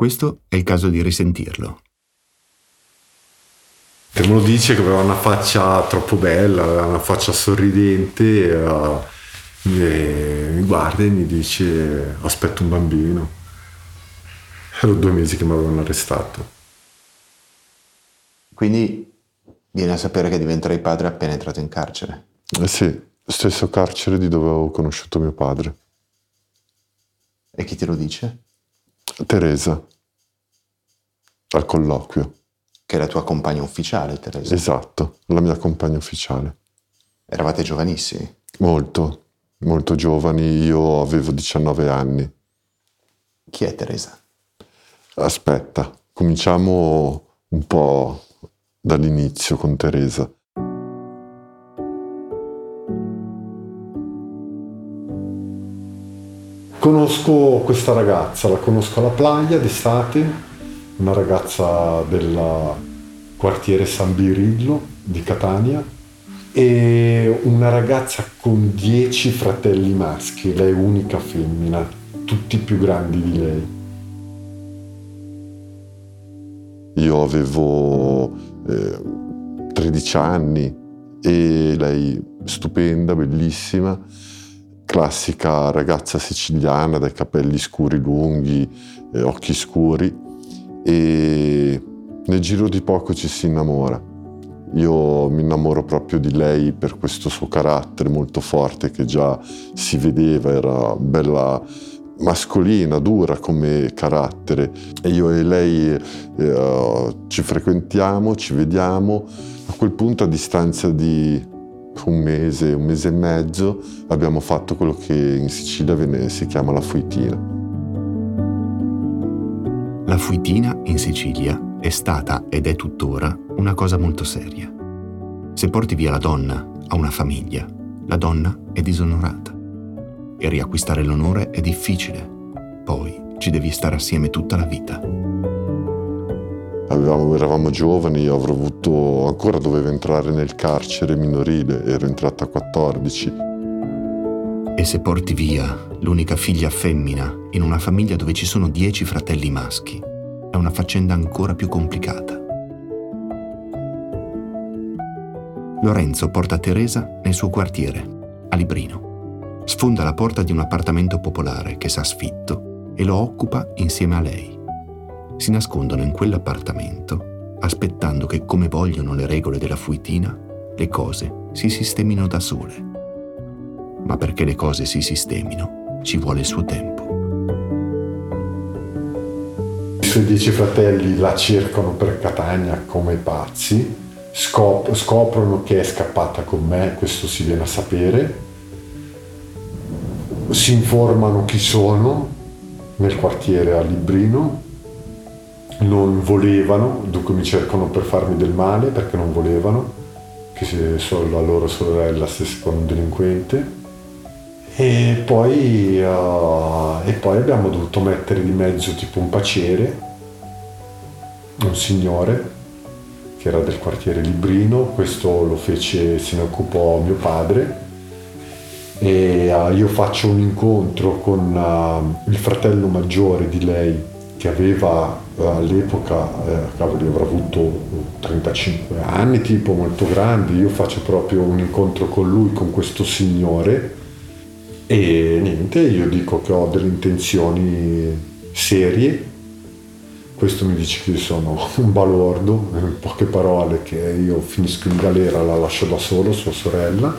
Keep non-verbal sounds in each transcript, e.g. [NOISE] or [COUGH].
Questo è il caso di risentirlo. Te me lo dice che aveva una faccia troppo bella, aveva una faccia sorridente, uh, e mi guarda e mi dice aspetto un bambino. Erano due mesi che mi avevano arrestato. Quindi viene a sapere che diventerai padre appena entrato in carcere? Eh sì, stesso carcere di dove avevo conosciuto mio padre. E chi te lo dice? Teresa, al colloquio. Che è la tua compagna ufficiale, Teresa? Esatto, la mia compagna ufficiale. Eravate giovanissimi? Molto, molto giovani, io avevo 19 anni. Chi è Teresa? Aspetta, cominciamo un po' dall'inizio con Teresa. Conosco questa ragazza, la conosco alla playa d'estate, una ragazza del quartiere San Birillo di Catania e una ragazza con dieci fratelli maschi, lei è unica femmina, tutti più grandi di lei. Io avevo eh, 13 anni e lei stupenda, bellissima classica ragazza siciliana dai capelli scuri lunghi, eh, occhi scuri e nel giro di poco ci si innamora. Io mi innamoro proprio di lei per questo suo carattere molto forte che già si vedeva, era bella mascolina, dura come carattere. E io e lei eh, ci frequentiamo, ci vediamo. A quel punto, a distanza di un mese, un mese e mezzo, abbiamo fatto quello che in Sicilia viene, si chiama la fuitina. La fuitina in Sicilia è stata ed è tuttora una cosa molto seria. Se porti via la donna a una famiglia, la donna è disonorata. E riacquistare l'onore è difficile. Poi ci devi stare assieme tutta la vita. Avevamo, eravamo giovani, io avrò avuto, ancora dovevo entrare nel carcere minorile, ero entrata a 14. E se porti via l'unica figlia femmina in una famiglia dove ci sono dieci fratelli maschi, è una faccenda ancora più complicata. Lorenzo porta Teresa nel suo quartiere, a Librino. Sfonda la porta di un appartamento popolare che sa sfitto e lo occupa insieme a lei si nascondono in quell'appartamento aspettando che, come vogliono le regole della fuitina, le cose si sistemino da sole. Ma perché le cose si sistemino ci vuole il suo tempo. I suoi dieci fratelli la cercano per Catania come pazzi, scop- scoprono che è scappata con me, questo si viene a sapere, si informano chi sono nel quartiere a Librino non volevano, dunque mi cercano per farmi del male perché non volevano che la loro sorella stesse con un delinquente. E poi, uh, e poi abbiamo dovuto mettere di mezzo tipo un paciere, un signore che era del quartiere Librino, questo lo fece, se ne occupò mio padre e uh, io faccio un incontro con uh, il fratello maggiore di lei che aveva all'epoca, eh, cavoli, avrà avuto 35 anni, tipo molto grande, io faccio proprio un incontro con lui, con questo signore e niente, io dico che ho delle intenzioni serie, questo mi dice che io sono un balordo, in poche parole che io finisco in galera, la lascio da solo, sua sorella,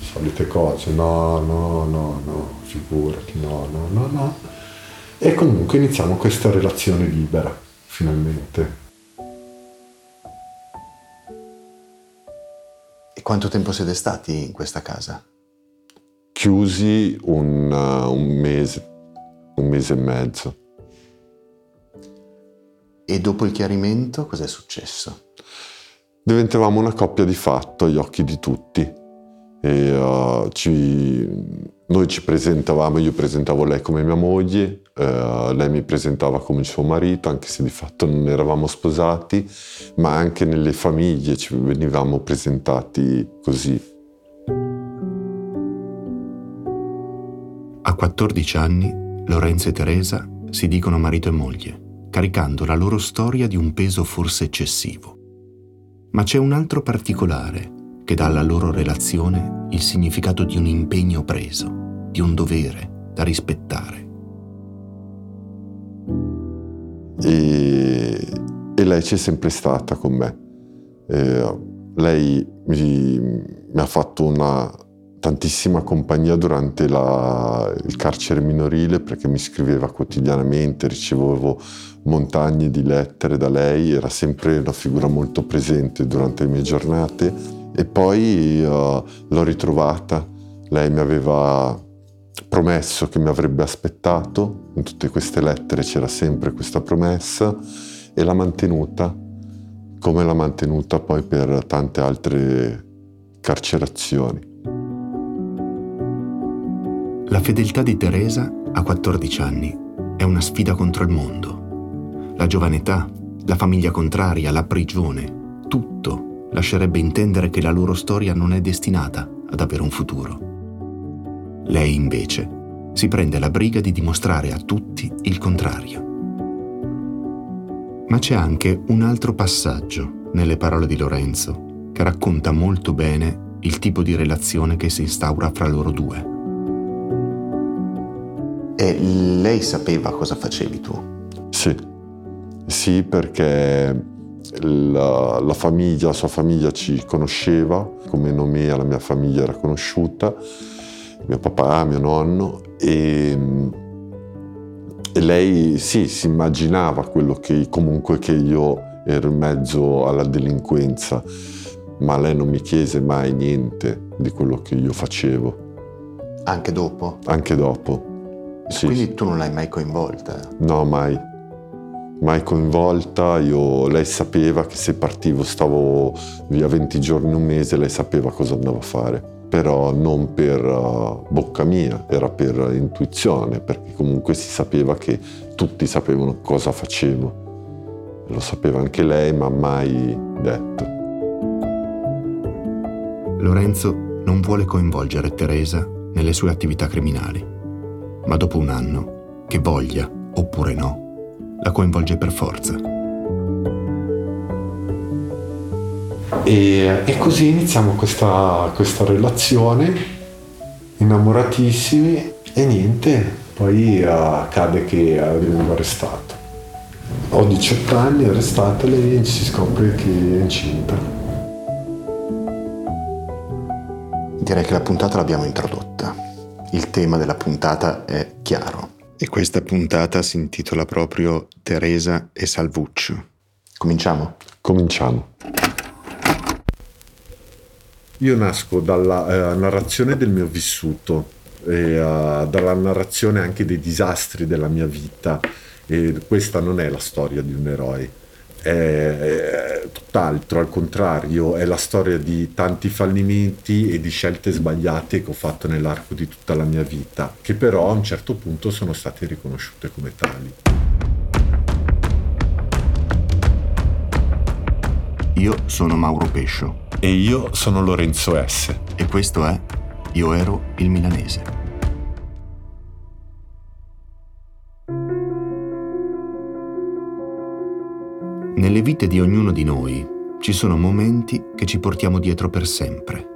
solite cose, no, no, no, no, figurati, no, no, no, no e comunque iniziamo questa relazione libera, finalmente. E quanto tempo siete stati in questa casa? Chiusi un, uh, un mese, un mese e mezzo. E dopo il chiarimento cosa è successo? Diventavamo una coppia di fatto agli occhi di tutti e uh, ci, noi ci presentavamo, io presentavo lei come mia moglie, uh, lei mi presentava come suo marito, anche se di fatto non eravamo sposati, ma anche nelle famiglie ci venivamo presentati così. A 14 anni Lorenzo e Teresa si dicono marito e moglie caricando la loro storia di un peso forse eccessivo. Ma c'è un altro particolare che dà alla loro relazione il significato di un impegno preso, di un dovere da rispettare. E, e lei c'è sempre stata con me. Eh, lei mi, mi, ha fatto una tantissima compagnia durante la, il carcere minorile perché mi scriveva quotidianamente, ricevevo montagne di lettere da lei, era sempre una figura molto presente durante le mie giornate e poi uh, l'ho ritrovata, lei mi aveva promesso che mi avrebbe aspettato, in tutte queste lettere c'era sempre questa promessa e l'ha mantenuta, come l'ha mantenuta poi per tante altre carcerazioni. La fedeltà di Teresa a 14 anni è una sfida contro il mondo. La giovane età, la famiglia contraria, la prigione, tutto lascerebbe intendere che la loro storia non è destinata ad avere un futuro. Lei invece si prende la briga di dimostrare a tutti il contrario. Ma c'è anche un altro passaggio nelle parole di Lorenzo che racconta molto bene il tipo di relazione che si instaura fra loro due. E lei sapeva cosa facevi tu? Sì, sì perché la, la famiglia, la sua famiglia ci conosceva, come Nomea la mia famiglia era conosciuta mio papà, mio nonno e, e lei sì, si immaginava quello che comunque che io ero in mezzo alla delinquenza, ma lei non mi chiese mai niente di quello che io facevo. Anche dopo? Anche dopo. Sì. Quindi tu non l'hai mai coinvolta? No, mai. Mai coinvolta, io, lei sapeva che se partivo stavo via 20 giorni, un mese, lei sapeva cosa andavo a fare però non per uh, bocca mia, era per intuizione, perché comunque si sapeva che tutti sapevano cosa facevo. Lo sapeva anche lei, ma mai detto. Lorenzo non vuole coinvolgere Teresa nelle sue attività criminali, ma dopo un anno, che voglia oppure no, la coinvolge per forza. E, e così iniziamo questa, questa relazione, innamoratissimi e niente, poi uh, accade che vengo arrestato. Ho 18 anni, arrestata lei e si scopre che è incinta. Direi che la puntata l'abbiamo introdotta. Il tema della puntata è chiaro. E questa puntata si intitola proprio Teresa e Salvuccio. Cominciamo? Cominciamo. Io nasco dalla eh, narrazione del mio vissuto, e, uh, dalla narrazione anche dei disastri della mia vita e questa non è la storia di un eroe, è, tutt'altro, al contrario, è la storia di tanti fallimenti e di scelte sbagliate che ho fatto nell'arco di tutta la mia vita, che però a un certo punto sono state riconosciute come tali. Io sono Mauro Pescio e io sono Lorenzo S. E questo è Io ero il milanese. Nelle vite di ognuno di noi ci sono momenti che ci portiamo dietro per sempre,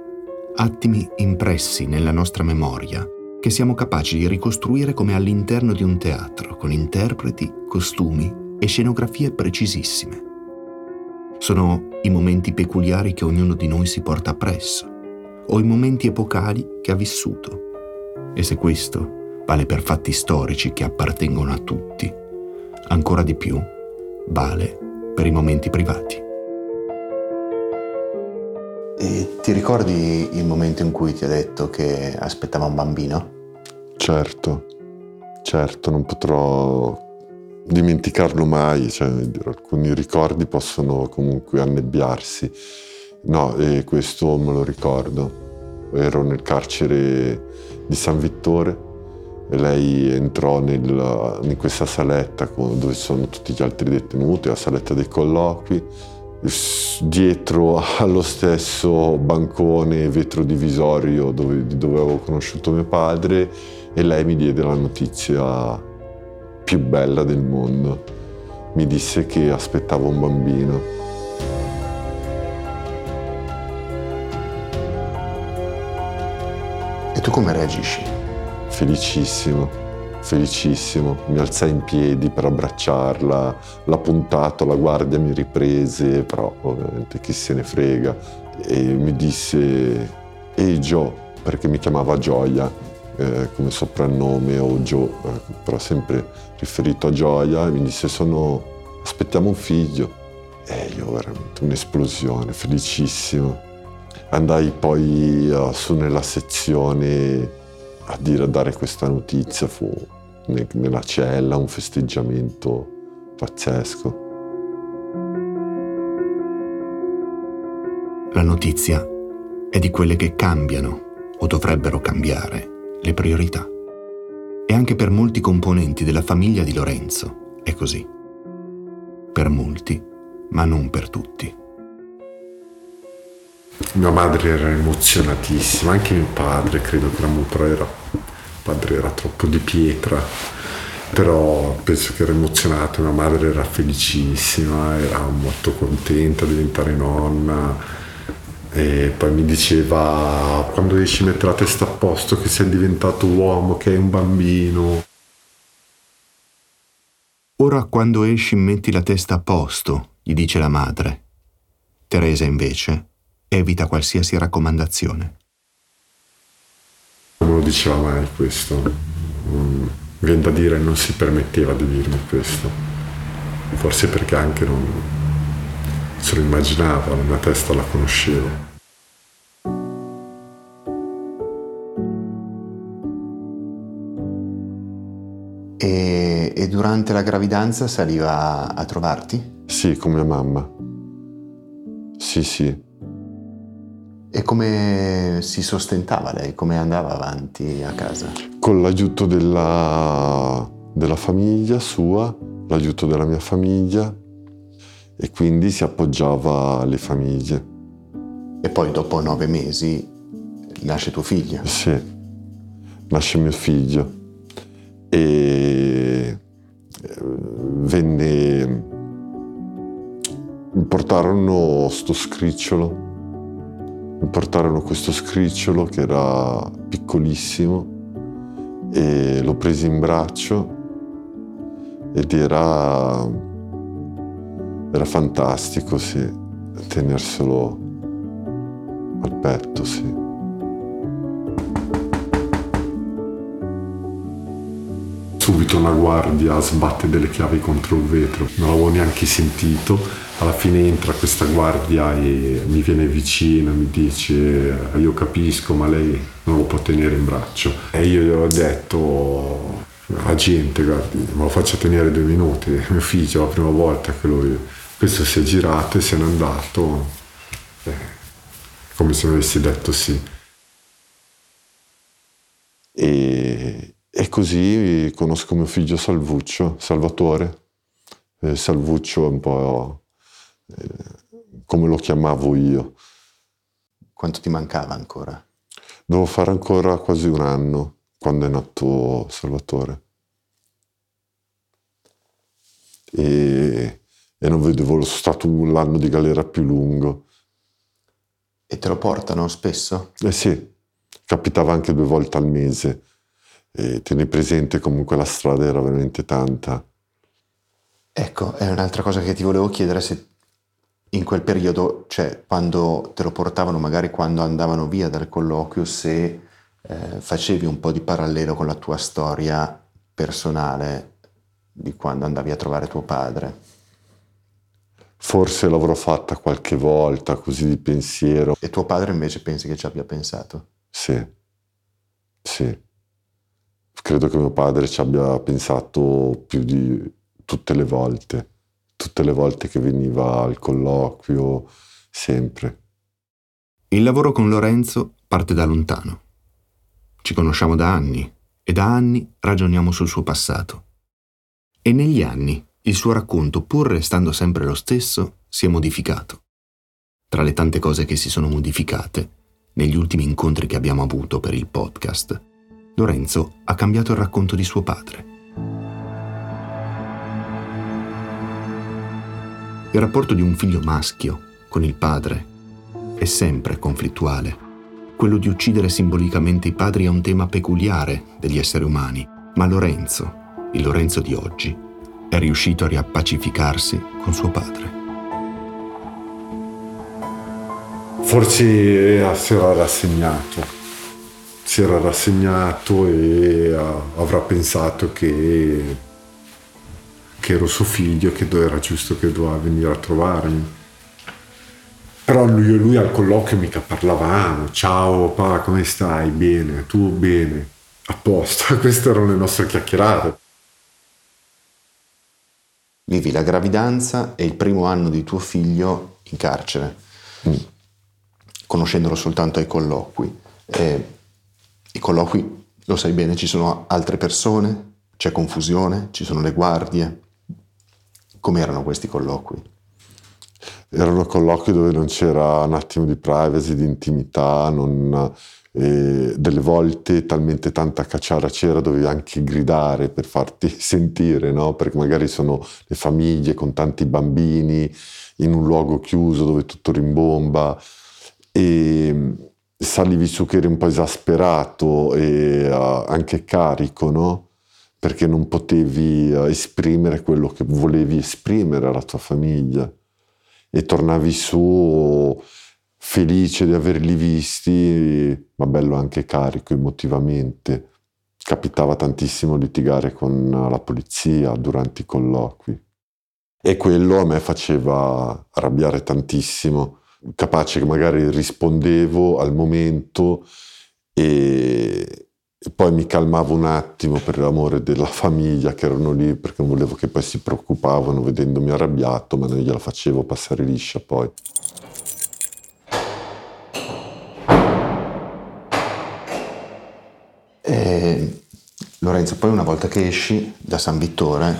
attimi impressi nella nostra memoria che siamo capaci di ricostruire come all'interno di un teatro, con interpreti, costumi e scenografie precisissime. Sono i momenti peculiari che ognuno di noi si porta appresso, o i momenti epocali che ha vissuto. E se questo vale per fatti storici che appartengono a tutti, ancora di più vale per i momenti privati. E ti ricordi il momento in cui ti ha detto che aspettava un bambino? Certo, certo, non potrò dimenticarlo mai, cioè, alcuni ricordi possono comunque annebbiarsi. No, e questo me lo ricordo. Ero nel carcere di San Vittore e lei entrò nel, in questa saletta dove sono tutti gli altri detenuti, la saletta dei colloqui, dietro allo stesso bancone vetro divisorio dove, dove avevo conosciuto mio padre e lei mi diede la notizia più bella del mondo. mi disse che aspettava un bambino. E tu come reagisci? Felicissimo, felicissimo. Mi alzai in piedi per abbracciarla, l'ha puntato, la guardia mi riprese, però ovviamente chi se ne frega. E mi disse, ehi Joe, perché mi chiamava Gioia eh, come soprannome o Joe, eh, però sempre riferito a Gioia, e mi disse sono, aspettiamo un figlio. E io veramente un'esplosione, felicissimo. Andai poi uh, su nella sezione a dire, a dare questa notizia, fu ne, nella cella un festeggiamento pazzesco. La notizia è di quelle che cambiano o dovrebbero cambiare le priorità. E anche per molti componenti della famiglia di Lorenzo è così. Per molti, ma non per tutti. Mia madre era emozionatissima, anche mio padre credo che molto, però era, padre era troppo di pietra, però penso che era emozionato, mia madre era felicissima, era molto contenta di diventare nonna e poi mi diceva quando riesci a mettere la testa a posto che sei diventato uomo, che hai un bambino. Ora quando esci metti la testa a posto, gli dice la madre. Teresa invece evita qualsiasi raccomandazione. Non me lo diceva mai questo. Mm, viene da dire non si permetteva di dirmi questo. Forse perché anche non, se lo immaginava, la mia testa la conoscevo. E, e, durante la gravidanza saliva a trovarti? Sì, con mia mamma. Sì, sì. E come si sostentava lei? Come andava avanti a casa? Con l'aiuto della, della famiglia sua, l'aiuto della mia famiglia e quindi si appoggiava alle famiglie. E poi dopo nove mesi nasce tuo figlio? Sì, nasce mio figlio e eh, venne... portarono sto scricciolo, portarono questo scricciolo che era piccolissimo e l'ho preso in braccio ed era era fantastico, sì, tenerselo al petto, sì. Subito una guardia sbatte delle chiavi contro il vetro, non l'avevo neanche sentito. Alla fine entra questa guardia e mi viene vicino, mi dice io capisco ma lei non lo può tenere in braccio. E io gli ho detto la gente, guardi, me lo faccio tenere due minuti, [LAUGHS] mio figlio la prima volta che lui questo si è girato e se n'è andato, eh, come se mi avessi detto sì. E, e, così conosco mio figlio Salvuccio, Salvatore. Eh, Salvuccio è un po' come lo chiamavo io. Quanto ti mancava ancora? Devo fare ancora quasi un anno quando è nato Salvatore. E e non vedevo lo stato l'anno di galera più lungo. E te lo portano spesso? Eh sì, capitava anche due volte al mese. E tieni presente comunque la strada era veramente tanta. Ecco, è un'altra cosa che ti volevo chiedere se in quel periodo, cioè quando te lo portavano, magari quando andavano via dal colloquio, se eh, facevi un po' di parallelo con la tua storia personale di quando andavi a trovare tuo padre. Forse l'avrò fatta qualche volta, così di pensiero. E tuo padre invece pensi che ci abbia pensato? Sì, sì. Credo che mio padre ci abbia pensato più di tutte le volte, tutte le volte che veniva al colloquio, sempre. Il lavoro con Lorenzo parte da lontano. Ci conosciamo da anni e da anni ragioniamo sul suo passato. E negli anni il suo racconto, pur restando sempre lo stesso, si è modificato. Tra le tante cose che si sono modificate, negli ultimi incontri che abbiamo avuto per il podcast, Lorenzo ha cambiato il racconto di suo padre. Il rapporto di un figlio maschio con il padre è sempre conflittuale. Quello di uccidere simbolicamente i padri è un tema peculiare degli esseri umani, ma Lorenzo, il Lorenzo di oggi, è riuscito a riappacificarsi con suo padre. Forse si era rassegnato, si era rassegnato e avrà pensato che, che ero suo figlio, che era giusto che doveva venire a trovarmi. Però lui e lui al colloquio mica parlavamo, ciao pa, come stai? Bene, tu bene, a posto, [LAUGHS] queste erano le nostre chiacchierate. Vivi la gravidanza e il primo anno di tuo figlio in carcere. Mm conoscendolo soltanto ai colloqui. Eh, I colloqui, lo sai bene, ci sono altre persone, c'è confusione, ci sono le guardie. Come erano questi colloqui? Erano colloqui dove non c'era un attimo di privacy, di intimità, non, eh, delle volte talmente tanta cacciara c'era dovevi anche gridare per farti [LAUGHS] sentire, no? perché magari sono le famiglie con tanti bambini in un luogo chiuso dove tutto rimbomba e salivi su che eri un po' esasperato e uh, anche carico, no? Perché non potevi uh, esprimere quello che volevi esprimere alla tua famiglia e tornavi su felice di averli visti, ma bello anche carico emotivamente. Capitava tantissimo litigare con la polizia durante i colloqui e quello a me faceva arrabbiare tantissimo capace che magari rispondevo al momento e, e poi mi calmavo un attimo per l'amore della famiglia che erano lì perché non volevo che poi si preoccupavano vedendomi arrabbiato, ma non gliela facevo passare liscia poi. E, Lorenzo, poi una volta che esci da San Vittore,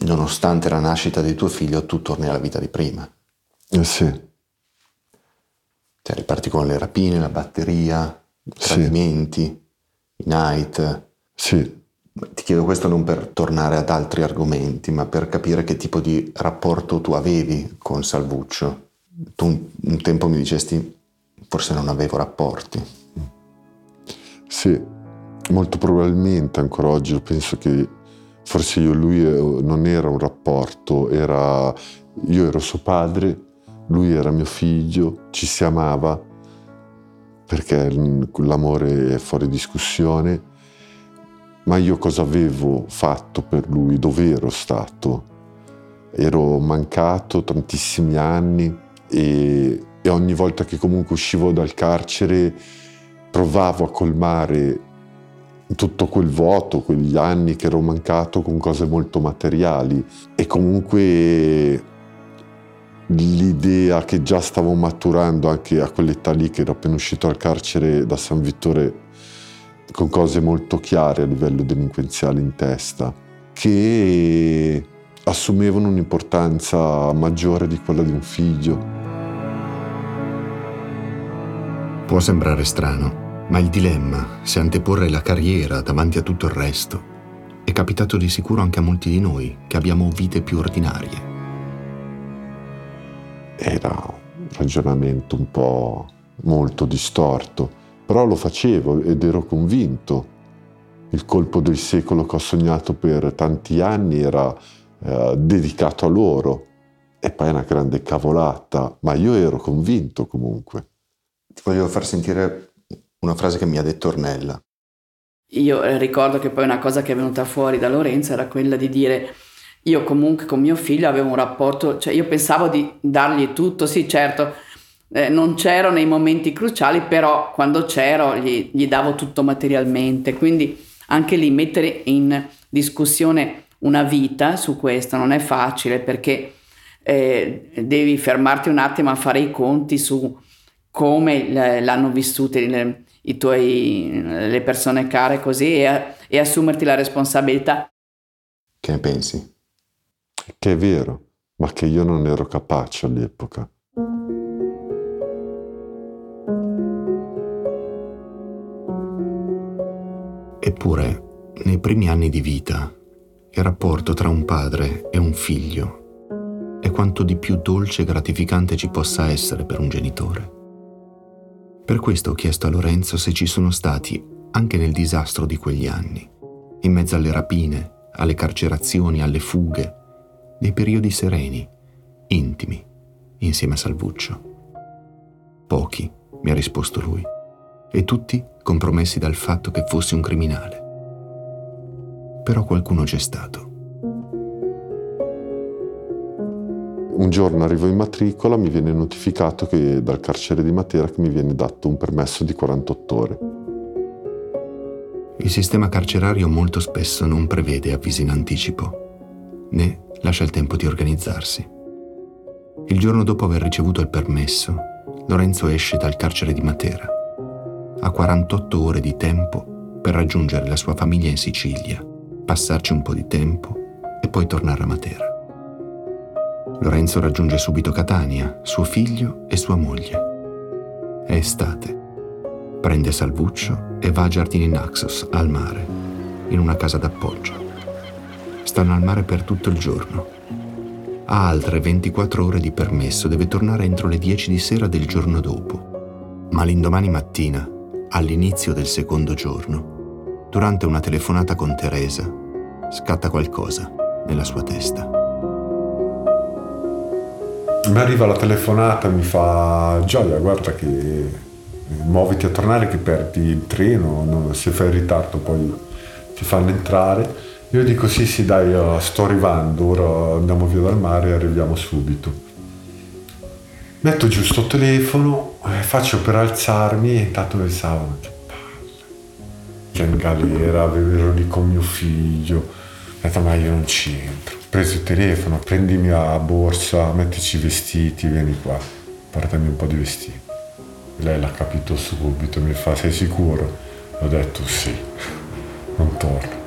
nonostante la nascita di tuo figlio, tu torni alla vita di prima. Eh sì. Cioè, riparti con le rapine, la batteria, i tradimenti, sì. I night. Sì. Ti chiedo questo non per tornare ad altri argomenti, ma per capire che tipo di rapporto tu avevi con Salvuccio. Tu un, un tempo mi dicesti, forse non avevo rapporti. Sì, molto probabilmente ancora oggi penso che forse io e lui eh, non era un rapporto, era, io ero suo padre lui era mio figlio, ci si amava, perché l'amore è fuori discussione, ma io cosa avevo fatto per lui, dove ero stato? Ero mancato tantissimi anni e, e ogni volta che comunque uscivo dal carcere provavo a colmare tutto quel vuoto, quegli anni che ero mancato con cose molto materiali e comunque l'idea che già stavo maturando anche a quell'età lì che ero appena uscito dal carcere da San Vittore con cose molto chiare a livello delinquenziale in testa che assumevano un'importanza maggiore di quella di un figlio. Può sembrare strano, ma il dilemma se anteporre la carriera davanti a tutto il resto è capitato di sicuro anche a molti di noi che abbiamo vite più ordinarie era un ragionamento un po' molto distorto, però lo facevo ed ero convinto. Il colpo del secolo che ho sognato per tanti anni era eh, dedicato a loro e poi è una grande cavolata, ma io ero convinto comunque. Ti voglio far sentire una frase che mi ha detto Ornella. Io ricordo che poi una cosa che è venuta fuori da Lorenzo era quella di dire io comunque con mio figlio avevo un rapporto, cioè io pensavo di dargli tutto, sì certo, eh, non c'ero nei momenti cruciali, però quando c'ero gli, gli davo tutto materialmente, quindi anche lì mettere in discussione una vita su questo non è facile perché eh, devi fermarti un attimo a fare i conti su come l'hanno vissuto le, le persone care così e, e assumerti la responsabilità. Che ne pensi? Che è vero, ma che io non ero capace all'epoca. Eppure, nei primi anni di vita, il rapporto tra un padre e un figlio è quanto di più dolce e gratificante ci possa essere per un genitore. Per questo ho chiesto a Lorenzo se ci sono stati, anche nel disastro di quegli anni, in mezzo alle rapine, alle carcerazioni, alle fughe, dei periodi sereni, intimi, insieme a Salvuccio. Pochi, mi ha risposto lui, e tutti compromessi dal fatto che fossi un criminale. Però qualcuno c'è stato. Un giorno arrivo in matricola, mi viene notificato che dal carcere di Matera che mi viene dato un permesso di 48 ore. Il sistema carcerario molto spesso non prevede avvisi in anticipo, né lascia il tempo di organizzarsi. Il giorno dopo aver ricevuto il permesso, Lorenzo esce dal carcere di Matera. Ha 48 ore di tempo per raggiungere la sua famiglia in Sicilia, passarci un po' di tempo e poi tornare a Matera. Lorenzo raggiunge subito Catania, suo figlio e sua moglie. È estate. Prende Salvuccio e va a Giardini Naxos, al mare, in una casa d'appoggio. Stanno al mare per tutto il giorno. Ha altre 24 ore di permesso, deve tornare entro le 10 di sera del giorno dopo. Ma l'indomani mattina, all'inizio del secondo giorno, durante una telefonata con Teresa, scatta qualcosa nella sua testa. Mi arriva la telefonata, mi fa Gioia, guarda che muoviti a tornare che perdi il treno, se fai ritardo poi ti fanno entrare. Io dico sì sì dai sto arrivando, ora andiamo via dal mare e arriviamo subito. Metto giù sto telefono, eh, faccio per alzarmi e intanto pensavo che palle, che in galera, ero lì con mio figlio, ho detto ma io non c'entro preso il telefono, prendimi la borsa, mettici i vestiti, vieni qua, portami un po' di vestiti. Lei l'ha capito subito, mi fa, sei sicuro? Ho detto sì, non torno.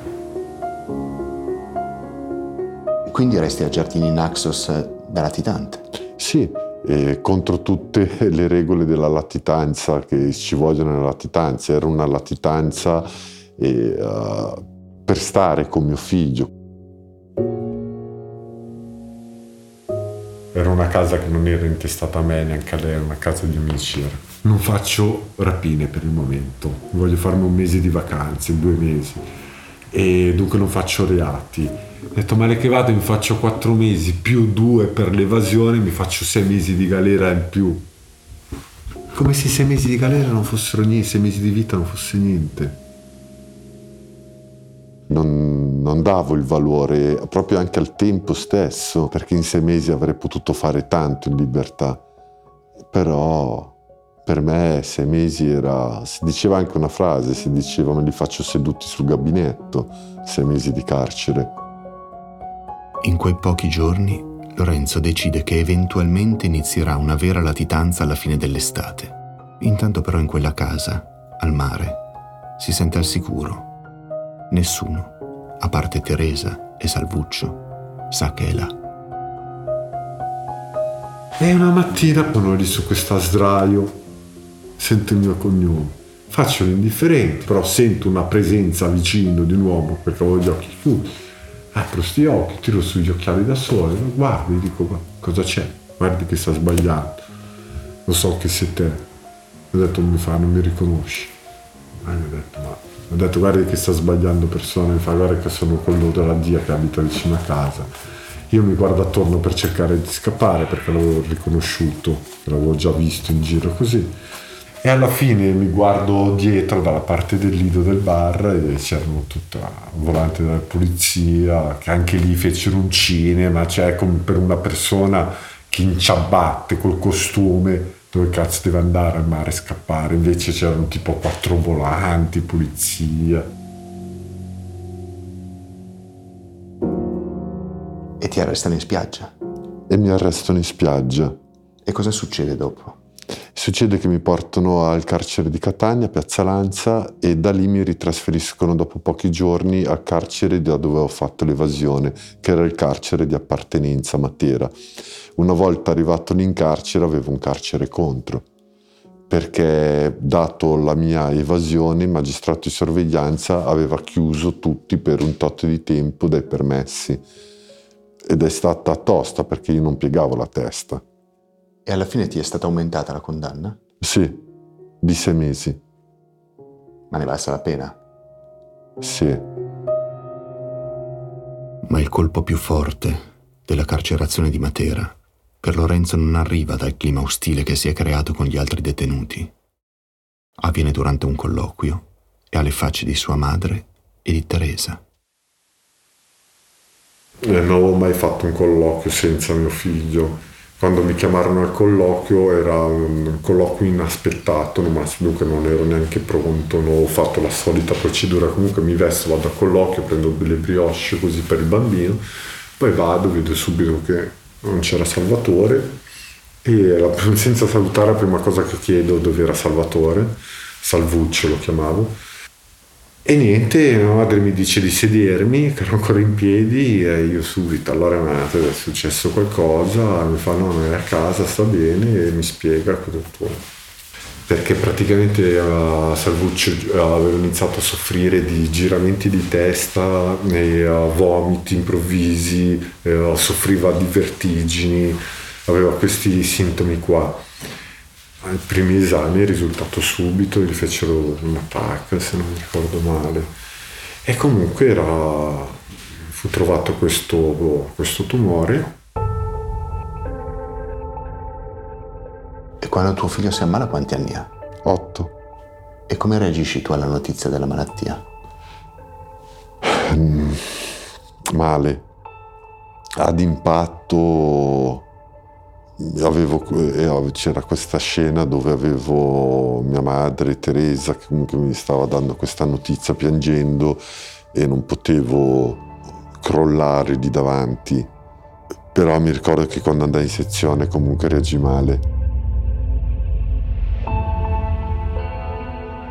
Quindi resti a Giardini Naxos da latitante? Sì, e contro tutte le regole della latitanza che ci vogliono nella latitanza. Era una latitanza e, uh, per stare con mio figlio, Era una casa che non era intestata a me, neanche a lei, era una casa di amici. Era. Non faccio rapine per il momento, voglio farmi un mese di vacanze, due mesi. E dunque non faccio reati. Ho detto male che vado, mi faccio quattro mesi più due per l'evasione, mi faccio sei mesi di galera in più. Come se sei mesi di galera non fossero niente, sei mesi di vita non fosse niente non, non, davo il valore proprio anche al tempo stesso, perché in sei mesi avrei potuto fare tanto in libertà. Però per me sei mesi era, si diceva anche una frase, si diceva me li faccio seduti sul gabinetto, sei mesi di carcere. In quei pochi giorni Lorenzo decide che eventualmente inizierà una vera latitanza alla fine dell'estate. Intanto però in quella casa, al mare, si sente al sicuro Nessuno, a parte Teresa e Salvuccio, sa che è là. E una mattina sono lì su questa sdraio, sento il mio cognome. Faccio l'indifferente, però sento una presenza vicino di un uomo perché avevo gli occhi chiusi. Apro sti occhi, tiro sugli occhiali da sole, lo guardo e dico cosa c'è? Guardi che sta sbagliando. Lo so che sei te. Ho detto mi fa, non mi riconosci. E mi ho detto ma ho detto guarda che sta sbagliando persone, mi fa guarda che sono quello della zia che abita vicino a casa. Io mi guardo attorno per cercare di scappare perché l'avevo riconosciuto, l'avevo già visto in giro così. E alla fine mi guardo dietro dalla parte del lido del bar e c'erano tutta volante della polizia, che anche lì fecero un cinema, cioè come per una persona che in ciabatte col costume dove cazzo deve andare al mare e scappare? Invece c'erano tipo quattro volanti, polizia. E ti arrestano in spiaggia? E mi arrestano in spiaggia. E cosa succede dopo? Succede che mi portano al carcere di Catania, Piazza Lanza, e da lì mi ritrasferiscono dopo pochi giorni al carcere da dove ho fatto l'evasione, che era il carcere di appartenenza Matera. Una volta arrivato lì in carcere avevo un carcere contro, perché dato la mia evasione il magistrato di sorveglianza aveva chiuso tutti per un tot di tempo dai permessi. ed è stata tosta perché io non piegavo la testa. E alla fine ti è stata aumentata la condanna? Sì, di sei mesi. Ma ne valsa la pena? Sì. Ma il colpo più forte della carcerazione di Matera per Lorenzo non arriva dal clima ostile che si è creato con gli altri detenuti. Avviene durante un colloquio e alle facce di sua madre e di Teresa. Eh, non avevo mai fatto un colloquio senza mio figlio. Quando mi chiamarono al colloquio era un colloquio inaspettato, ma dunque non ero neanche pronto, non ho fatto la solita procedura, comunque mi vesto, vado al colloquio, prendo delle brioche così per il bambino, poi vado, vedo subito che non c'era Salvatore e [LAUGHS] senza salutare la prima cosa che chiedo dove era Salvatore, Salvuccio lo chiamavo, e niente, mia madre mi dice di sedermi, che ero ancora in piedi, e io subito, allora mi è successo qualcosa, mi fa no, non è a casa, sta bene, e mi spiega tutto. Perché praticamente a Salvuccio aveva iniziato a soffrire di giramenti di testa, e vomiti improvvisi, soffriva di vertigini, aveva questi sintomi qua ai primi esami è risultato subito, gli fecero una TAC se non mi ricordo male. E comunque era, fu trovato questo, questo tumore. E quando tuo figlio si ammala quanti anni ha? Otto. E come reagisci tu alla notizia della malattia? Mm, male. Ad impatto avevo, eh, c'era questa scena dove avevo mia madre Teresa che comunque mi stava dando questa notizia piangendo e non potevo crollare di davanti. Però mi ricordo che quando andai in sezione comunque reagì male.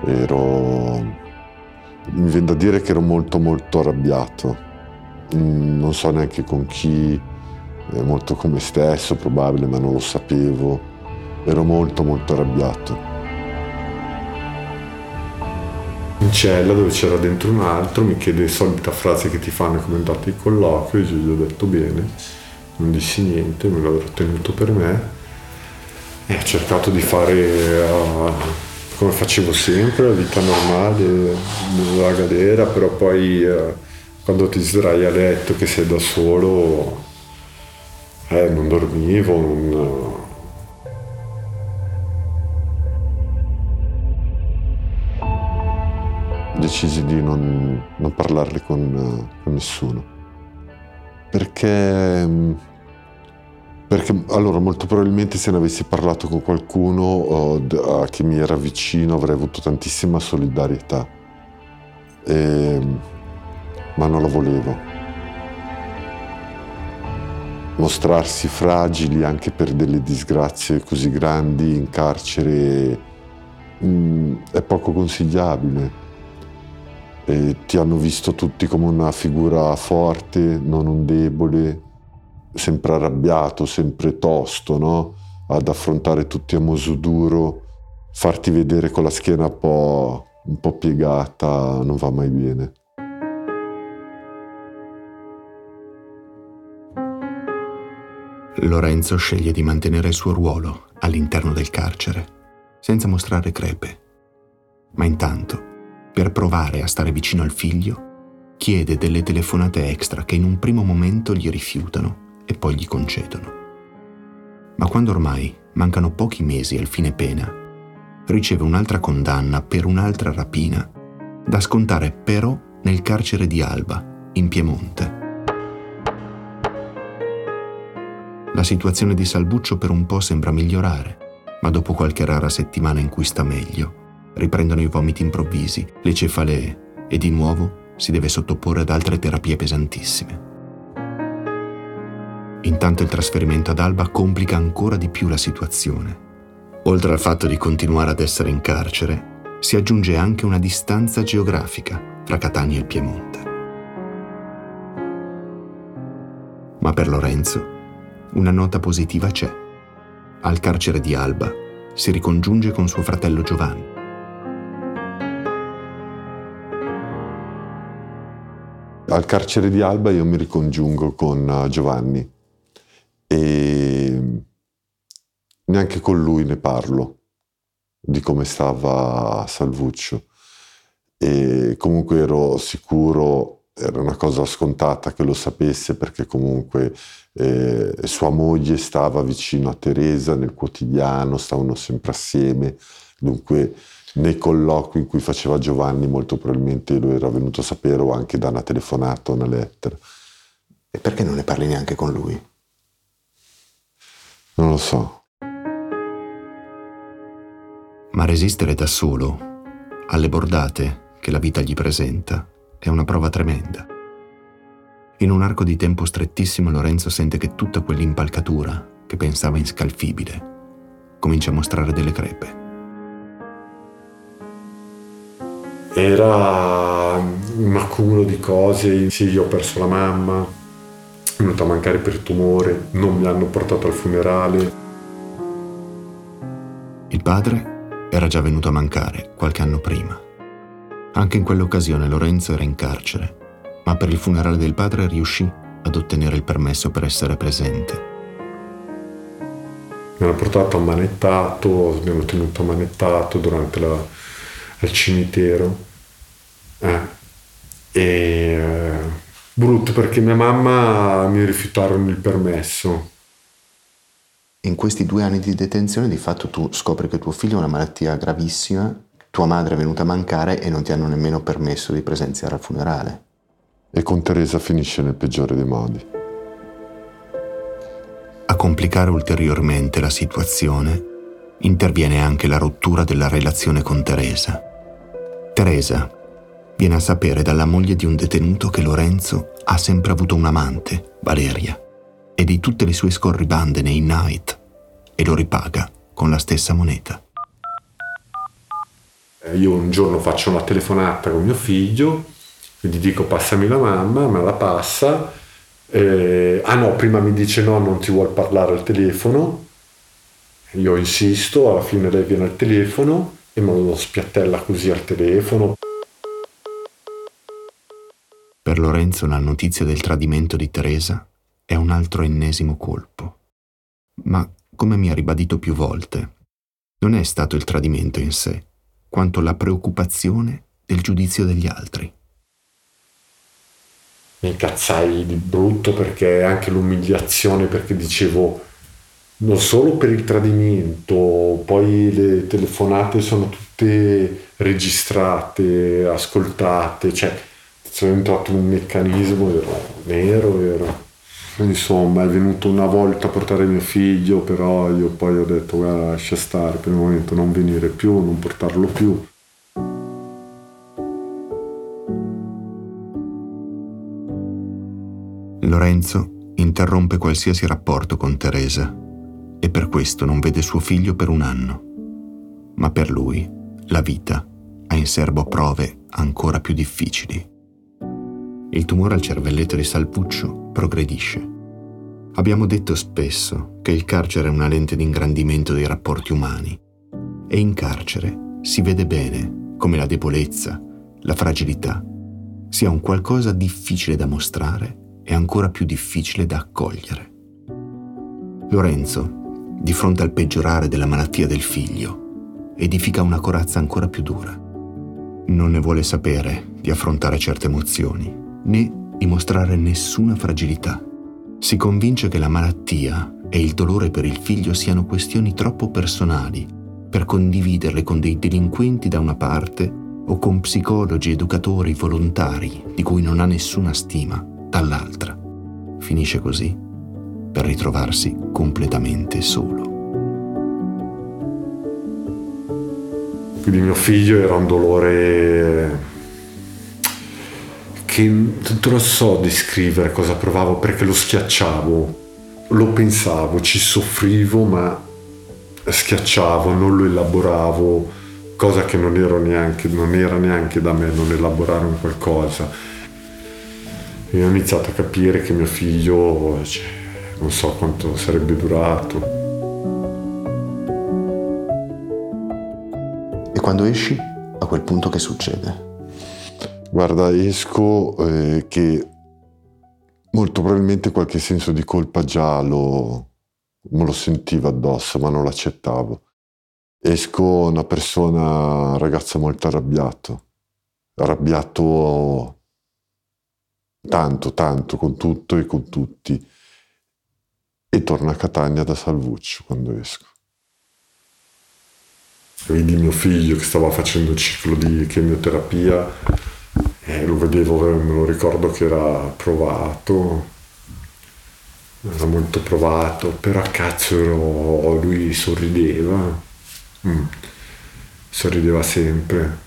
Ero... Mi viene da dire che ero molto molto arrabbiato. Mm, non so neanche con chi molto con me stesso, probabile, ma non lo sapevo. Ero molto molto arrabbiato. In cella dove c'era dentro un altro mi chiede la solita frase che ti fanno come andato il colloquio, io gli ho detto bene, non dissi niente, me l'ho tenuto per me e ho cercato di fare uh, come facevo sempre, la vita normale nella galera, però poi uh, quando ti sdrai a letto che sei da solo eh, non dormivo, non... Decisi di non, non parlarne con, con, nessuno. Perché, perché, allora, molto probabilmente se ne avessi parlato con qualcuno oh, che mi era vicino avrei avuto tantissima solidarietà. E, ma non la volevo mostrarsi fragili anche per delle disgrazie così grandi in carcere mh, mm, è poco consigliabile. E ti hanno visto tutti come una figura forte, non un debole, sempre arrabbiato, sempre tosto, no? Ad affrontare tutti a muso duro, farti vedere con la schiena un po', un po piegata non va mai bene. Lorenzo sceglie di mantenere il suo ruolo all'interno del carcere, senza mostrare crepe. Ma intanto, per provare a stare vicino al figlio, chiede delle telefonate extra che in un primo momento gli rifiutano e poi gli concedono. Ma quando ormai mancano pochi mesi al fine pena, riceve un'altra condanna per un'altra rapina, da scontare però nel carcere di Alba, in Piemonte. La situazione di Salbuccio per un po' sembra migliorare, ma dopo qualche rara settimana in cui sta meglio, riprendono i vomiti improvvisi, le cefalee e di nuovo si deve sottoporre ad altre terapie pesantissime. Intanto il trasferimento ad Alba complica ancora di più la situazione. Oltre al fatto di continuare ad essere in carcere, si aggiunge anche una distanza geografica fra Catania e il Piemonte. Ma per Lorenzo una nota positiva c'è. Al carcere di Alba si ricongiunge con suo fratello Giovanni. Al carcere di Alba io mi ricongiungo con eh, Giovanni e neanche con lui ne parlo di come stava Salvuccio e comunque ero sicuro, era una cosa scontata che lo sapesse perché comunque eh, sua moglie stava vicino a Teresa nel quotidiano, stavano sempre assieme, dunque nei colloqui in cui faceva Giovanni molto probabilmente lo era venuto a sapere o anche da una telefonata o una lettera. E perché non ne parli neanche con lui? Non lo so. Ma resistere da solo alle bordate che la vita gli presenta è una prova tremenda. In un arco di tempo strettissimo Lorenzo sente che tutta quell'impalcatura, che pensava inscalfibile, comincia a mostrare delle crepe. Era un accumulo di cose, sì, io ho perso la mamma, è venuta a mancare per tumore, non mi hanno portato al funerale. Il padre era già venuto a mancare qualche anno prima. Anche in quell'occasione Lorenzo era in carcere, ma per il funerale del padre riuscì ad ottenere il permesso per essere presente. Mi hanno portato ammanettato, abbiamo tenuto ammanettato durante la, il cimitero eh. E eh, brutto perché mia mamma mi rifiutarono il permesso. In questi due anni di detenzione di fatto tu scopri che tuo figlio ha una malattia gravissima, tua madre è venuta a mancare e non ti hanno nemmeno permesso di presenziare al funerale. E con Teresa finisce nel peggiore dei modi. A complicare ulteriormente la situazione interviene anche la rottura della relazione con Teresa. Teresa, viene a sapere dalla moglie di un detenuto che Lorenzo ha sempre avuto un'amante, Valeria, e di tutte le sue scorribande nei night e lo ripaga con la stessa moneta. Eh, io un giorno faccio una telefonata con mio figlio, gli dico passami la mamma, me la passa. Eh, ah no, prima mi dice no, non ti vuol parlare al telefono. Io insisto, alla fine lei viene al telefono e me lo spiattella così al telefono. Per Lorenzo la notizia del tradimento di Teresa è un altro ennesimo colpo. Ma, come mi ha ribadito più volte, non è stato il tradimento in sé, quanto la preoccupazione del giudizio degli altri. Mi incazzai di brutto perché anche l'umiliazione, perché dicevo non solo per il tradimento, poi le telefonate sono tutte registrate, ascoltate, cioè sono entrato in un meccanismo, ero nero, ero... Insomma, è venuto una volta a portare mio figlio, però io poi ho detto guarda lascia stare per il momento, non venire più, non portarlo più. Lorenzo interrompe qualsiasi rapporto con Teresa e per questo non vede suo figlio per un anno. Ma per lui la vita ha in serbo prove ancora più difficili il tumore al cervelletto di Salpuccio progredisce. Abbiamo detto spesso che il carcere è una lente di ingrandimento dei rapporti umani e in carcere si vede bene come la debolezza, la fragilità sia un qualcosa difficile da mostrare e ancora più difficile da accogliere. Lorenzo, di fronte al peggiorare della malattia del figlio, edifica una corazza ancora più dura. Non ne vuole sapere di affrontare certe emozioni né dimostrare nessuna fragilità. Si convince che la malattia e il dolore per il figlio siano questioni troppo personali per condividerle con dei delinquenti da una parte o con psicologi, educatori, volontari di cui non ha nessuna stima dall'altra. Finisce così per ritrovarsi completamente solo. Quindi mio figlio era un dolore che non lo so descrivere cosa provavo perché lo schiacciavo, lo pensavo, ci soffrivo ma schiacciavo, non lo elaboravo, cosa che non, neanche, non era neanche da me non elaborare un qualcosa. E ho iniziato a capire che mio figlio cioè, non so quanto sarebbe durato. E quando esci, a quel punto che succede? Guarda, esco eh, che molto probabilmente qualche senso di colpa già lo, me lo sentivo addosso, ma non l'accettavo. Esco una persona, un ragazzo molto arrabbiato, arrabbiato tanto, tanto con tutto e con tutti. E torno a Catania da Salvuccio quando esco. Vedi mio figlio che stava facendo il ciclo di chemioterapia, e lo vedevo, me lo ricordo che era provato, era molto provato, però cazzo lui sorrideva, mm. sorrideva sempre.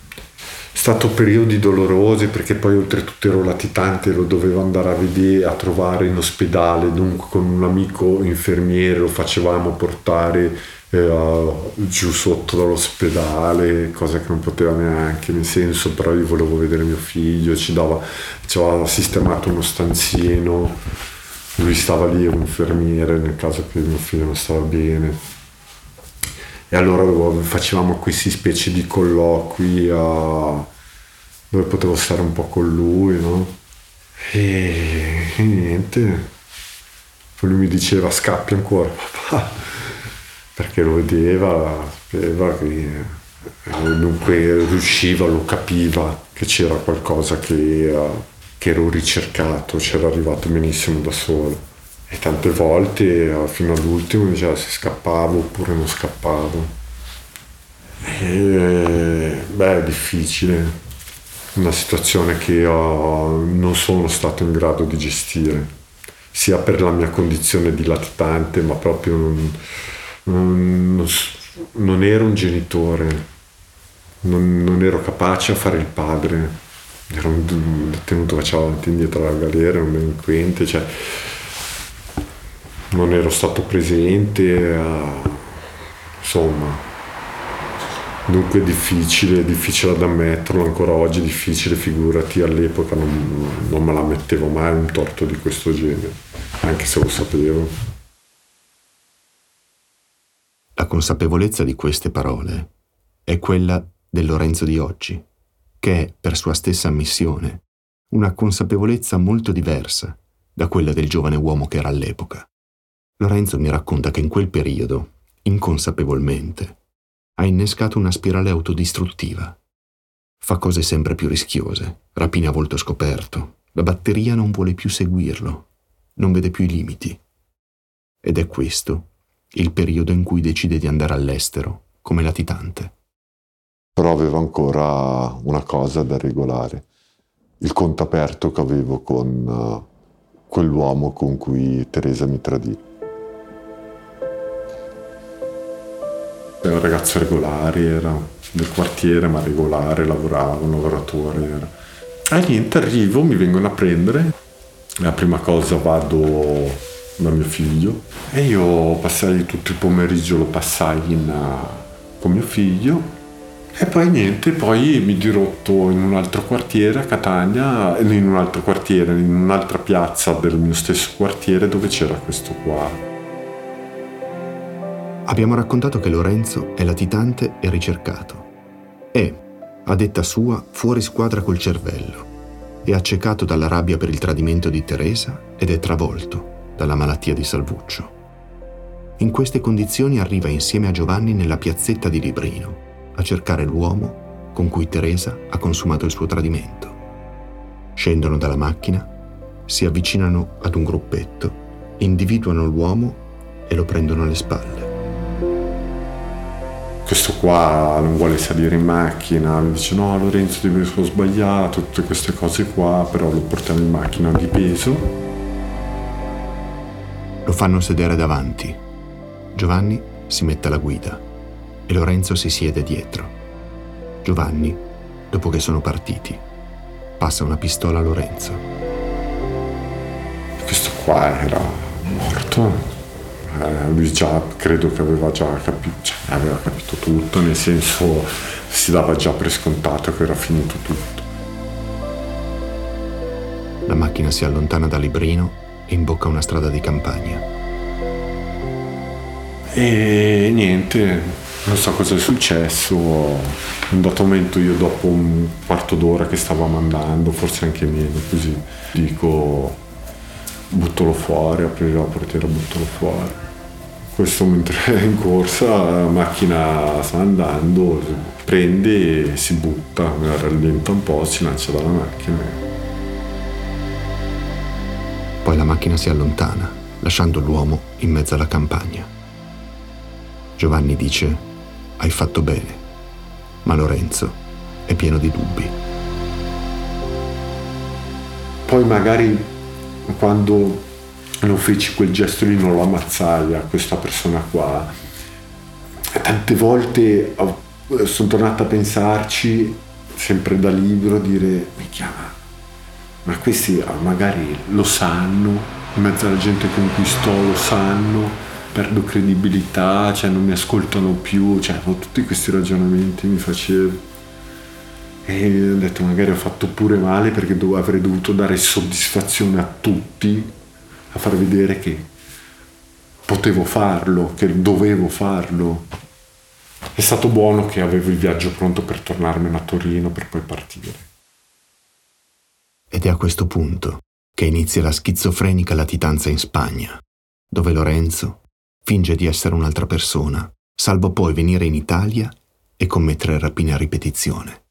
Stato periodi dolorosi perché poi oltretutto ero latitante, lo dovevo andare a vedere, a trovare in ospedale, dunque con un amico infermiere lo facevamo portare eh, giù sotto dall'ospedale, cosa che non poteva neanche, nel senso però io volevo vedere mio figlio, ci, dava, ci aveva sistemato uno stanzino, lui stava lì, un infermiere nel caso che mio figlio non stava bene e allora facevamo questi specie di colloqui uh, dove potevo stare un po' con lui, no? E, e niente. Poi lui mi diceva scappi ancora, papà, perché lo vedeva, sapeva che dunque riusciva, lo capiva che c'era qualcosa che, uh, che ero ricercato, c'era arrivato benissimo da solo. E tante volte fino all'ultimo diceva se scappavo oppure non scappavo. E, beh, è difficile, una situazione che ho, non sono stato in grado di gestire, sia per la mia condizione di latitante, ma proprio non, non, non ero un genitore, non, non, ero capace a fare il padre, ero un detenuto che faceva avanti e indietro alla galera, un delinquente, cioè non ero stato presente, uh, insomma. Dunque è difficile, difficile ad ammetterlo, ancora oggi è difficile, figurati, all'epoca non, non me la mettevo mai un torto di questo genere, anche se lo sapevo. La consapevolezza di queste parole è quella del Lorenzo di oggi, che è, per sua stessa ammissione, una consapevolezza molto diversa da quella del giovane uomo che era all'epoca. Lorenzo mi racconta che in quel periodo, inconsapevolmente, ha innescato una spirale autodistruttiva. Fa cose sempre più rischiose, rapina a volto scoperto, la batteria non vuole più seguirlo, non vede più i limiti. Ed è questo il periodo in cui decide di andare all'estero come latitante. Però avevo ancora una cosa da regolare, il conto aperto che avevo con uh, quell'uomo con cui Teresa mi tradì. Era un ragazzo regolare, era del quartiere ma regolare, lavorava, un lavoratore era. E niente, arrivo, mi vengono a prendere. La prima cosa vado da mio figlio e io passai tutto il pomeriggio, lo passai in, uh, con mio figlio e poi niente, poi mi dirotto in un altro quartiere a Catania, in un altro quartiere, in un'altra piazza del mio stesso quartiere dove c'era questo qua. Abbiamo raccontato che Lorenzo è latitante e ricercato. È, a detta sua, fuori squadra col cervello. È accecato dalla rabbia per il tradimento di Teresa ed è travolto dalla malattia di Salvuccio. In queste condizioni arriva insieme a Giovanni nella piazzetta di Librino a cercare l'uomo con cui Teresa ha consumato il suo tradimento. Scendono dalla macchina, si avvicinano ad un gruppetto, individuano l'uomo e lo prendono alle spalle questo qua non vuole salire in macchina, mi dice no Lorenzo ti ho sbagliato, tutte queste cose qua, però lo portiamo in macchina di peso. Lo fanno sedere davanti. Giovanni si mette alla guida e Lorenzo si siede dietro. Giovanni, dopo che sono partiti, passa una pistola a Lorenzo. Questo qua era morto, eh, lui già credo che aveva già capito, cioè, aveva capito tutto, nel senso si dava già per scontato che era finito tutto. La macchina si allontana da Librino e imbocca una strada di campagna. E niente, non so cosa è successo. In un dato momento io dopo un quarto d'ora che stavamo andando, forse anche meno, così dico buttalo fuori, aprirò la portiera, buttalo fuori. Questo mentre è in corsa, la macchina sta andando, prende e si butta, rallenta un po', si lancia dalla macchina. Poi la macchina si allontana, lasciando l'uomo in mezzo alla campagna. Giovanni dice hai fatto bene, ma Lorenzo è pieno di dubbi. Poi magari quando non feci quel gesto lì, non lo ammazzai a questa persona qua, tante volte sono tornato a pensarci, sempre da libro, dire, mi chiama, ma questi magari lo sanno, in mezzo alla gente con cui sto lo sanno, perdo credibilità, cioè non mi ascoltano più, cioè tutti questi ragionamenti mi facevo. E ho detto magari ho fatto pure male perché avrei dovuto dare soddisfazione a tutti, a far vedere che potevo farlo, che dovevo farlo. È stato buono che avevo il viaggio pronto per tornarmene a Torino per poi partire. Ed è a questo punto che inizia la schizofrenica latitanza in Spagna, dove Lorenzo finge di essere un'altra persona, salvo poi venire in Italia e commettere rapine a ripetizione.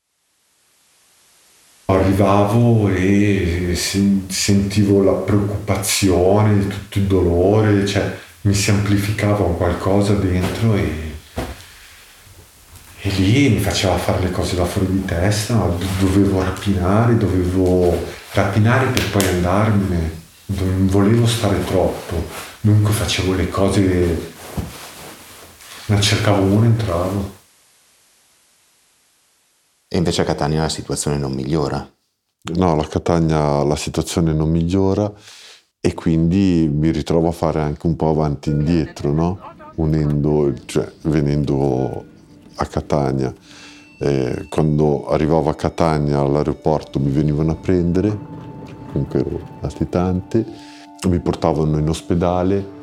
Arrivavo e sentivo la preoccupazione, tutto il dolore, cioè mi si amplificava qualcosa dentro e, e lì mi faceva fare le cose da fuori di testa, dovevo rapinare, dovevo rapinare per poi andarmene, non volevo stare troppo Dunque facevo le cose, ne cercavo uno e entravo. E invece a Catania la situazione non migliora. No, a Catania la situazione non migliora e quindi mi ritrovo a fare anche un po' avanti e indietro, no? Unendo, cioè venendo a Catania. Eh, quando arrivavo a Catania all'aeroporto mi venivano a prendere, comunque ero latitante mi portavano in ospedale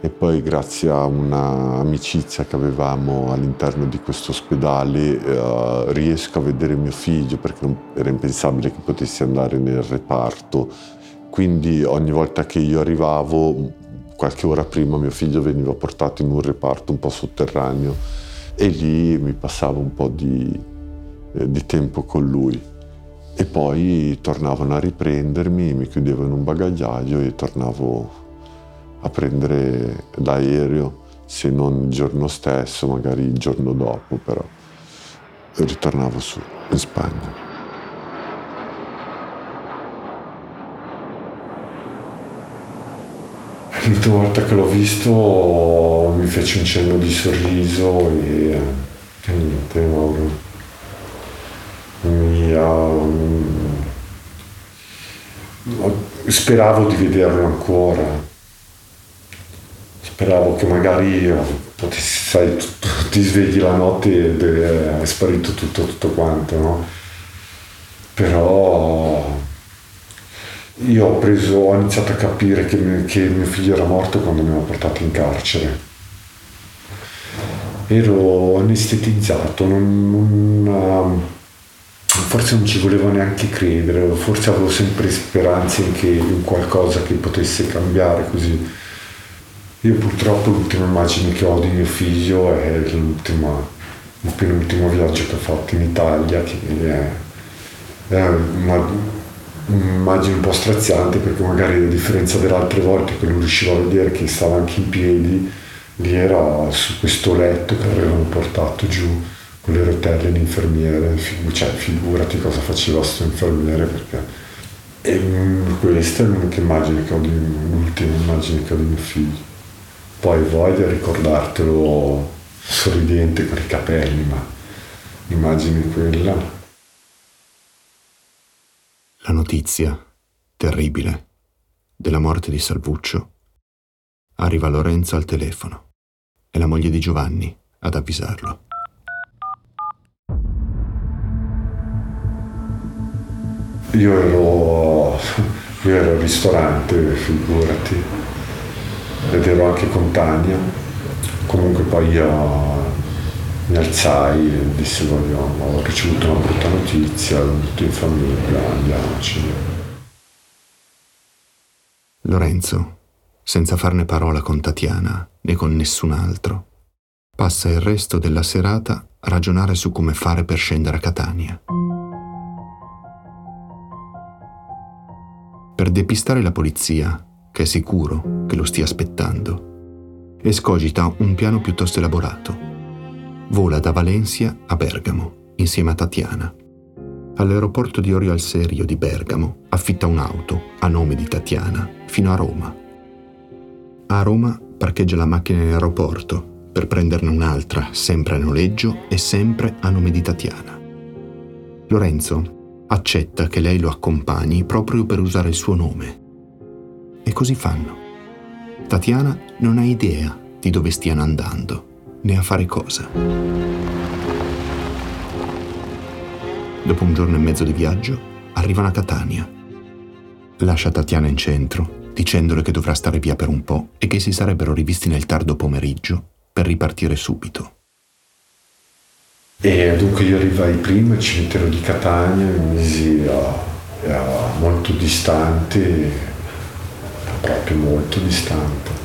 e poi grazie a un'amicizia che avevamo all'interno di questo ospedale eh, riesco a vedere mio figlio perché era impensabile che potessi andare nel reparto. Quindi ogni volta che io arrivavo, qualche ora prima, mio figlio veniva portato in un reparto un po' sotterraneo e lì mi passavo un po' di, eh, di tempo con lui e poi tornavano a riprendermi, mi chiudevano in un bagagliaio e tornavo a prendere l'aereo, se non il giorno stesso, magari il giorno dopo, però ritornavo su in Spagna. L'ultima volta che l'ho visto mi fece un cenno di sorriso e, e niente, Mauro mi, uh, speravo di vederlo ancora. Speravo che magari potessi, sai, ti svegli la notte ed è sparito tutto, tutto quanto, no? Però io ho preso, ho iniziato a capire che, che mio figlio era morto quando mi hanno portato in carcere. Ero anestetizzato, non, non forse non ci volevo neanche credere, forse avevo sempre speranze in, in qualcosa che potesse cambiare così. Io purtroppo l'ultima immagine che ho di mio figlio è l'ultimo, il penultimo viaggio che ho fatto in Italia, che è una, un'immagine un po' straziante perché magari a differenza delle altre volte che non riuscivo a vedere che stava anche in piedi, lì era su questo letto che avevano portato giù con le rotelle l'infermiere, cioè figurati cosa faceva questo infermiere perché... E questa è l'unica immagine che ho di, l'ultima immagine che ho di mio figlio. Poi voglio ricordartelo sorridente con i capelli, ma l'immagine è quella. La notizia, terribile, della morte di Salvuccio arriva Lorenzo al telefono. È la moglie di Giovanni ad avvisarlo. Io ero, io ero al ristorante, figurati, ed ero anche con Tania. Comunque poi io, mi alzai e dissi voglio, ho ricevuto una brutta notizia, tutto in famiglia, andiamoci. Lorenzo, senza farne parola con Tatiana né con nessun altro, passa il resto della serata a ragionare su come fare per scendere a Catania. Per depistare la polizia, che è sicuro che lo stia aspettando, escogita un piano piuttosto elaborato vola da Valencia a Bergamo insieme a Tatiana. All'aeroporto di Orio al Serio di Bergamo affitta un'auto a nome di Tatiana fino a Roma. A Roma parcheggia la macchina in aeroporto per prenderne un'altra, sempre a noleggio e sempre a nome di Tatiana. Lorenzo accetta che lei lo accompagni proprio per usare il suo nome. E così fanno. Tatiana non ha idea di dove stiano andando né a fare cosa. Dopo un giorno e mezzo di viaggio, arrivano a Catania. Lascia Tatiana in centro, dicendole che dovrà stare via per un po' e che si sarebbero rivisti nel tardo pomeriggio per ripartire subito. E dunque io arrivai prima al cimitero di Catania, mi misi a molto distante, proprio molto distante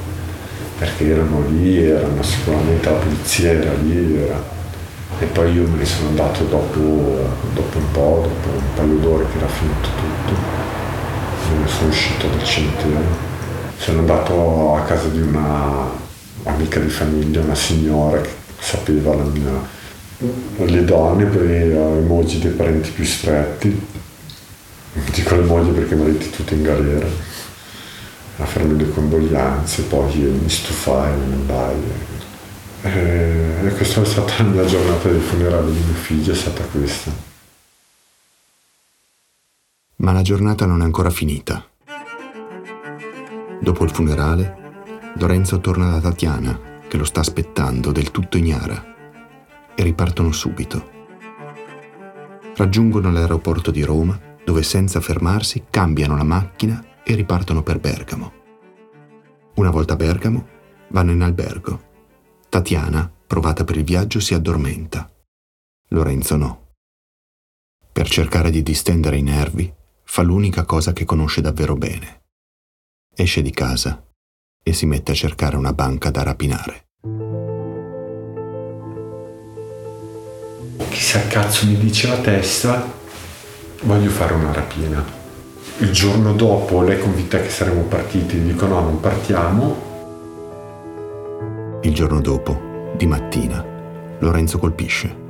perché erano lì, erano sicuramente la polizia era lì, era. e poi io me ne sono andato dopo, dopo un po', dopo un paio d'ore che era finito tutto, me ne sono uscito dal cimitero. Sono andato a casa di una amica di famiglia, una signora che sapeva la mia, le donne per i emoji dei parenti più stretti, dico le mogli perché i mariti tutti in galera a farmi le condoglianze, poi mi stufai, ne andai. E, questa è stata la giornata di funerale di mio figlio, è stata questa. Ma la giornata non è ancora finita. Dopo il funerale, Lorenzo torna da Tatiana, che lo sta aspettando del tutto ignara, e ripartono subito. Raggiungono l'aeroporto di Roma, dove senza fermarsi cambiano la macchina e ripartono per Bergamo. Una volta a Bergamo, vanno in albergo. Tatiana, provata per il viaggio, si addormenta. Lorenzo no. Per cercare di distendere i nervi, fa l'unica cosa che conosce davvero bene. Esce di casa e si mette a cercare una banca da rapinare. Chissà cazzo mi dice la testa, voglio fare una rapina il giorno dopo lei è convinta che saremmo partiti, dico no, non partiamo. Il giorno dopo, di mattina, Lorenzo colpisce.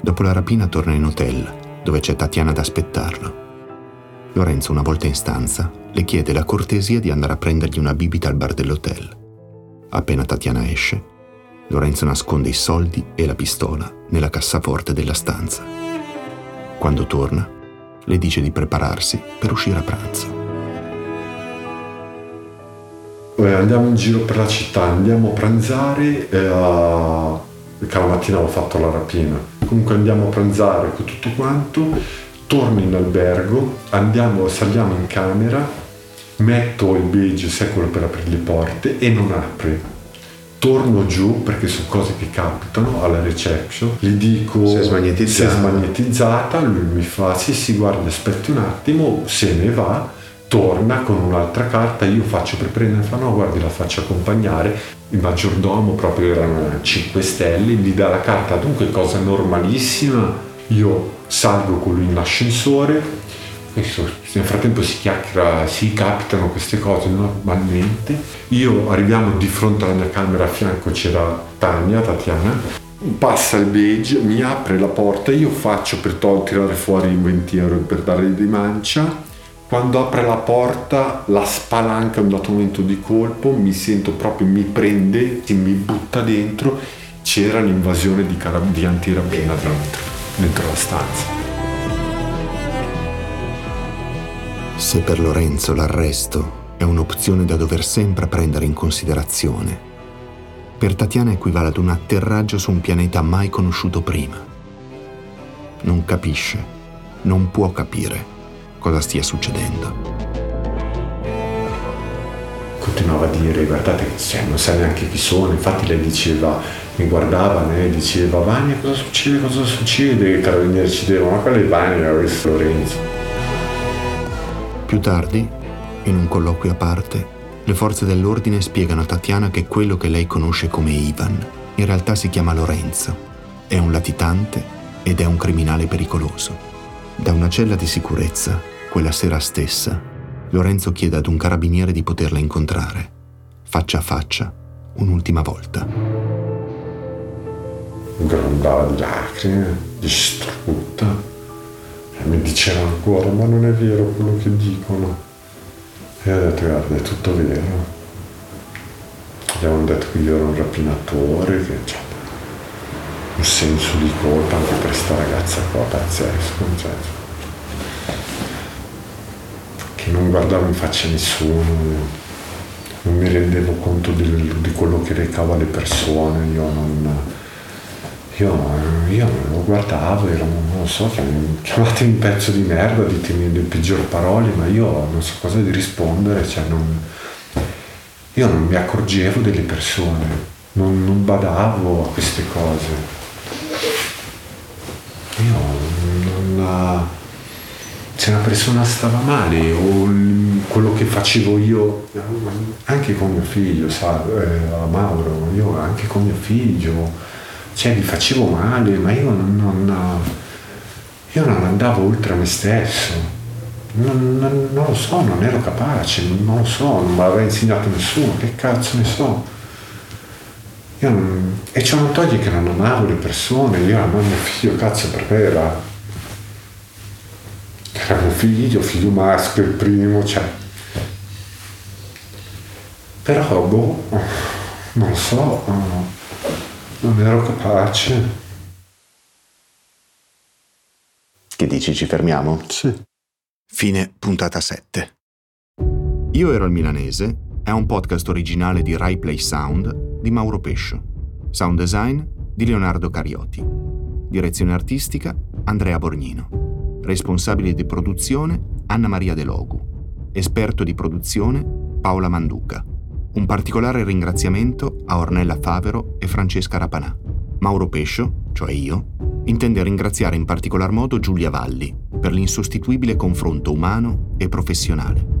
Dopo la rapina torna in hotel, dove c'è Tatiana ad aspettarlo. Lorenzo, una volta in stanza, le chiede la cortesia di andare a prendergli una bibita al bar dell'hotel. Appena Tatiana esce, Lorenzo nasconde i soldi e la pistola nella cassaforte della stanza. Quando torna, le dice di prepararsi per uscire a pranzo. andiamo in giro per la città, andiamo a pranzare, eh, perché la mattina ho fatto la rapina. Comunque andiamo a pranzare con tutto quanto, torno in albergo, andiamo, saliamo in camera, metto il sai quello per aprire le porte, e non apre torno giù perché sono cose che capitano alla reception gli dico si è smagnetizzata, si è smagnetizzata lui mi fa sì sì guarda aspetti un attimo se ne va torna con un'altra carta io faccio per prendere fa no guardi la faccio accompagnare il maggiordomo proprio erano 5 stelle gli dà la carta dunque cosa normalissima io salgo con lui in ascensore questo, nel frattempo si chiacchiera, si capitano queste cose normalmente. Io arriviamo di fronte alla mia camera, a fianco c'era Tania, Tatiana, passa il beige, mi apre la porta, io faccio per tol- tirare fuori i 20 euro per dargli di mancia. Quando apre la porta, la spalanca in un dato momento di colpo, mi sento proprio, mi prende, mi butta dentro. C'era l'invasione di, carab- di antirapina dentro, dentro la stanza. Se per Lorenzo l'arresto è un'opzione da dover sempre prendere in considerazione, per Tatiana equivale ad un atterraggio su un pianeta mai conosciuto prima. Non capisce, non può capire cosa stia succedendo. continuava a dire guardate cioè, non sa neanche chi sono, infatti lei diceva, mi guardava e diceva Vania cosa succede, cosa succede? I carabinieri ci devono, ma quello è Vania, questo Lorenzo. Più tardi, in un colloquio a parte, le forze dell'ordine spiegano a Tatiana che quello che lei conosce come Ivan in realtà si chiama Lorenzo, è un latitante ed è un criminale pericoloso. Da una cella di sicurezza, quella sera stessa, Lorenzo chiede ad un carabiniere di poterla incontrare, faccia a faccia, un'ultima volta. Grondava di lacrime, distrutta, e mi diceva ancora, ma non è vero quello che dicono. E ho detto, guarda, è tutto vero. Gli avevano detto che io ero un rapinatore, che cioè, un senso di colpa anche per questa ragazza qua pazzesco. Cioè, che non guardavo in faccia nessuno, non mi rendevo conto di, di quello che recava le persone, io non, io, io lo guardavo, ero, non so, chiamatemi un pezzo di merda, ditemi le peggiori parole, ma io non so cosa di rispondere, cioè non, io non mi accorgevo delle persone, non, non badavo a queste cose. Io non se una persona stava male o quello che facevo io anche con mio figlio, sa, eh, Mauro, io anche con mio figlio, cioè gli facevo male, ma io non, non, io non andavo oltre me stesso. Non, non, non, lo so, non ero capace, non lo so, non me l'aveva insegnato nessuno, che cazzo ne so. Non, e ciò non toglie che non amavo le persone, io amavo mio figlio, cazzo, per me era era mio figlio, figlio maschio, il primo, cioè. Però, boh, non so, non ero capace. Che dici, ci fermiamo? Sì. Fine puntata 7. Io ero il milanese è un podcast originale di Rai Play Sound di Mauro Pescio. Sound design di Leonardo Carioti. Direzione artistica Andrea Borgnino. Responsabile di produzione Anna Maria De Logu. Esperto di produzione Paola Manduca. Un particolare ringraziamento a Ornella Favero e Francesca Rapanà. Mauro Pescio, cioè io, intende ringraziare in particolar modo Giulia Valli per l'insostituibile confronto umano e professionale.